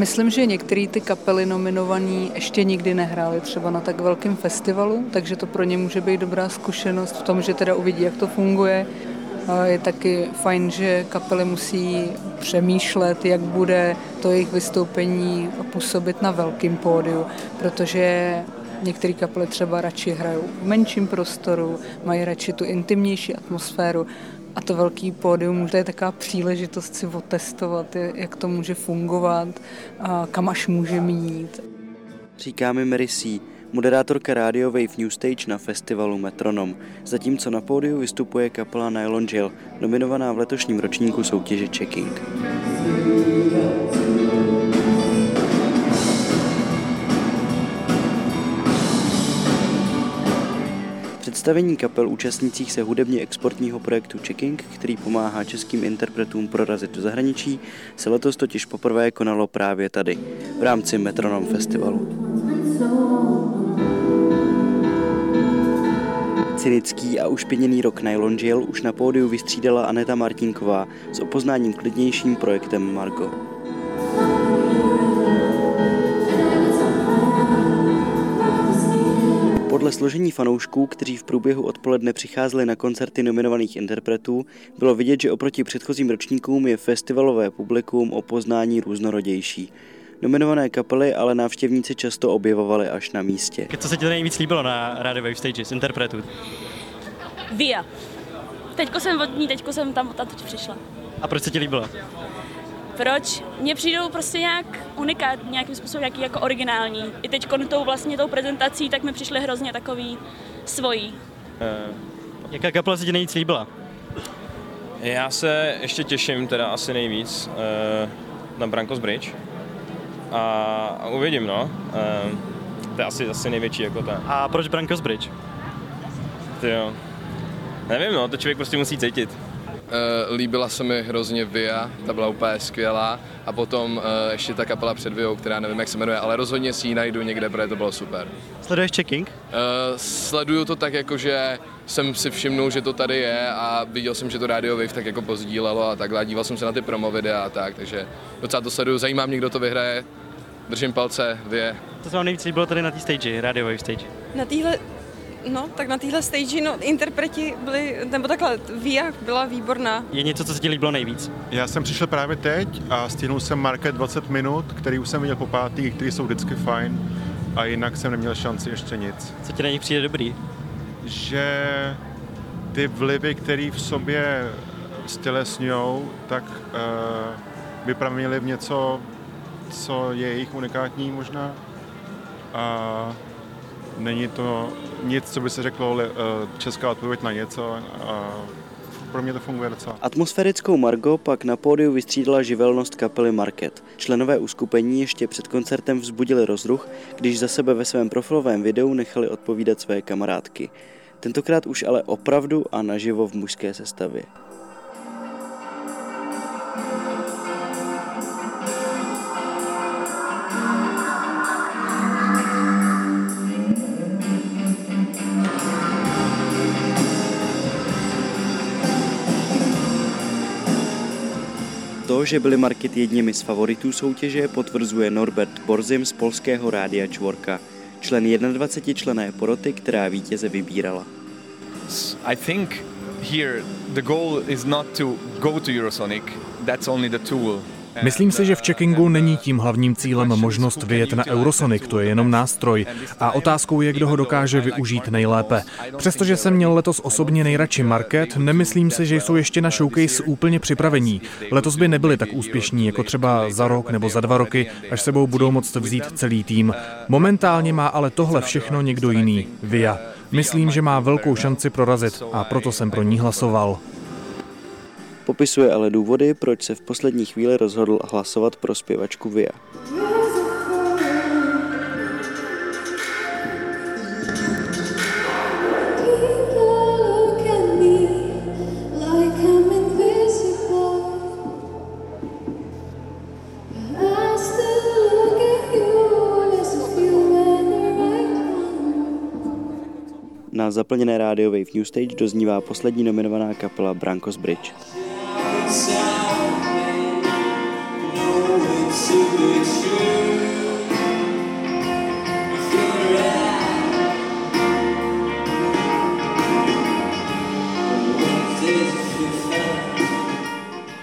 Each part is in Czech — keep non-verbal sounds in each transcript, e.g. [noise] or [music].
myslím, že některé ty kapely nominované ještě nikdy nehrály třeba na tak velkém festivalu, takže to pro ně může být dobrá zkušenost v tom, že teda uvidí, jak to funguje. Je taky fajn, že kapely musí přemýšlet, jak bude to jejich vystoupení působit na velkém pódiu, protože Některé kapely třeba radši hrajou v menším prostoru, mají radši tu intimnější atmosféru a to velký pódium to je taková příležitost si otestovat, jak to může fungovat, a kam až může mít. Říká mi C., moderátorka Radio Wave New Stage na festivalu Metronom, zatímco na pódiu vystupuje kapela Nylon Jill, nominovaná v letošním ročníku soutěže Checking. Představení kapel účastnících se hudebně exportního projektu Checking, který pomáhá českým interpretům prorazit do zahraničí, se letos totiž poprvé konalo právě tady, v rámci Metronom Festivalu. Cynický a ušpiněný rok Nylon Jail už na pódiu vystřídala Aneta Martinková s opoznáním klidnějším projektem Margo. Podle složení fanoušků, kteří v průběhu odpoledne přicházeli na koncerty nominovaných interpretů, bylo vidět, že oproti předchozím ročníkům je festivalové publikum o poznání různorodější. Nominované kapely ale návštěvníci často objevovali až na místě. Co se ti nejvíc líbilo na Radio Wave Stage z interpretů? Via. Teďko jsem od ní, teďko jsem tam odtud přišla. A proč se ti líbilo? Proč? Mně přijdou prostě nějak unikát, nějakým způsobem nějaký jako originální. I teď tou vlastně tou prezentací, tak mi přišly hrozně takový svojí. Uh, jaká kapela se ti nejvíc líbila? Já se ještě těším teda asi nejvíc uh, na Brankos Bridge. A, a uvidím, no. Uh, to je asi, asi největší jako ta. A proč Brankos Bridge? Ty jo. Nevím, no, to člověk prostě musí cítit. Uh, líbila se mi hrozně Via, ta byla úplně skvělá. A potom uh, ještě ta kapela před Viou, která nevím, jak se jmenuje, ale rozhodně si ji najdu někde, protože to bylo super. Sleduješ checking? Uh, sleduju to tak, jako že jsem si všimnul, že to tady je a viděl jsem, že to Radio Wave tak jako pozdílelo a takhle. Díval jsem se na ty promo videa a tak, takže docela to sleduju. Zajímá mě, kdo to vyhraje. Držím palce, vě. Co se vám nejvíc líbilo tady na té stage, Radio Wave stage? Na téhle No, tak na téhle stage, no, interpreti byli, nebo takhle, Via byla výborná. Je něco, co se ti líbilo nejvíc? Já jsem přišel právě teď a stihnul jsem Market 20 minut, který už jsem viděl po pátý, který jsou vždycky fajn a jinak jsem neměl šanci ještě nic. Co ti na nich přijde dobrý? Že ty vlivy, které v sobě stělesňují, tak uh, by praměly v něco, co je jejich unikátní možná. A není to nic, co by se řeklo eh, česká odpověď na něco. A pro mě to funguje docela. Atmosférickou Margo pak na pódiu vystřídala živelnost kapely Market. Členové uskupení ještě před koncertem vzbudili rozruch, když za sebe ve svém profilovém videu nechali odpovídat své kamarádky. Tentokrát už ale opravdu a naživo v mužské sestavě. To, že byly Market jedněmi z favoritů soutěže, potvrzuje Norbert Borzim z polského rádia Čvorka, člen 21 člené poroty, která vítěze vybírala. I think here the goal is not to go to Eurosonic, that's only the tool. Myslím si, že v checkingu není tím hlavním cílem možnost vyjet na Eurosonic, to je jenom nástroj. A otázkou je, kdo ho dokáže využít nejlépe. Přestože jsem měl letos osobně nejradši market, nemyslím si, že jsou ještě na showcase úplně připravení. Letos by nebyli tak úspěšní jako třeba za rok nebo za dva roky, až sebou budou moct vzít celý tým. Momentálně má ale tohle všechno někdo jiný, Via. Myslím, že má velkou šanci prorazit a proto jsem pro ní hlasoval. Popisuje ale důvody, proč se v poslední chvíli rozhodl hlasovat pro zpěvačku Via. Na zaplněné rádio Wave New Stage doznívá poslední nominovaná kapela Brankos Bridge. O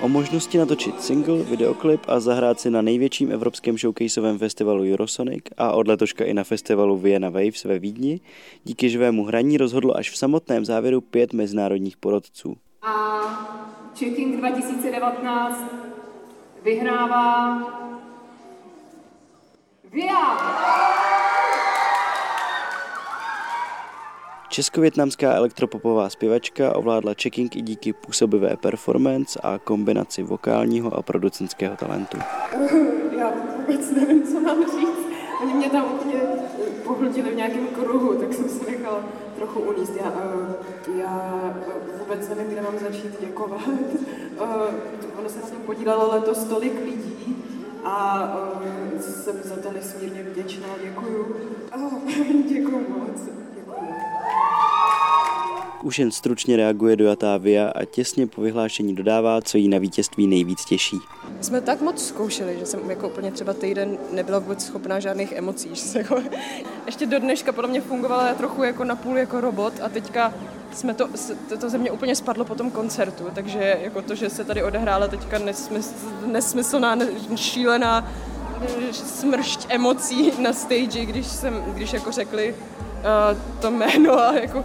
možnosti natočit single, videoklip a zahrát si na největším evropském showcaseovém festivalu Eurosonic a od letoška i na festivalu Vienna Waves ve Vídni díky živému hraní rozhodlo až v samotném závěru pět mezinárodních porodců. A Checking 2019 vyhrává Via! Česko-větnamská elektropopová zpěvačka ovládla checking i díky působivé performance a kombinaci vokálního a producentského talentu. [laughs] Já vůbec nevím, co mám říct. Oni mě tam úplně pohltili v nějakém kruhu, tak jsem se nechala trochu uníst. Já, eh, já vůbec nevím, kde mám začít děkovat. [laughs] Eh, ono se na tom podílelo letos tolik lidí a eh, jsem za to nesmírně vděčná. Děkuju. [laughs] Děkuju moc. Už jen stručně reaguje dojatá Via a těsně po vyhlášení dodává, co jí na vítězství nejvíc těší. Jsme tak moc zkoušeli, že jsem jako úplně třeba týden nebyla vůbec schopná žádných emocí. [laughs] Že se jako, ještě do dneška podle mě fungovala trochu jako napůl jako robot a teďka jsme to, to, to ze mě úplně spadlo po tom koncertu, takže jako to, že se tady odehrála teďka nesmysl, nesmyslná, šílená smršť emocí na stage, když, jsem, když jako řekli, uh, to jméno a, jako, uh,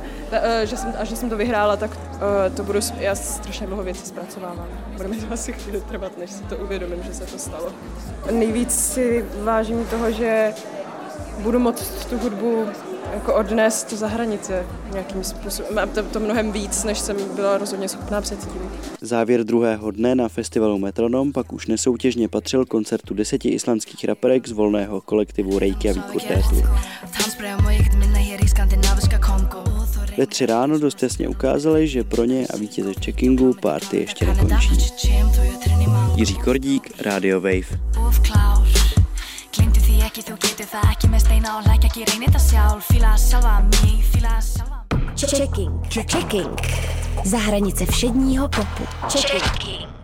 že jsem, a že jsem to vyhrála, tak uh, to budu, já strašně dlouho věci zpracovávám. Bude mi to asi chvíli trvat, než si to uvědomím, že se to stalo. Nejvíc si vážím toho, že budu moct tu hudbu jako odnést za hranice nějakým způsobem. To, to mnohem víc, než jsem byla rozhodně schopná předtím. Závěr druhého dne na festivalu Metronom pak už nesoutěžně patřil koncertu deseti islandských raperek z volného kolektivu Reykjavík Quartetu. Ve tři ráno dost jasně ukázali, že pro ně a vítěze checkingu party ještě nekončí. Jiří Kordík, Radio Wave. Checking, checking. Za hranice všedního popu. Checking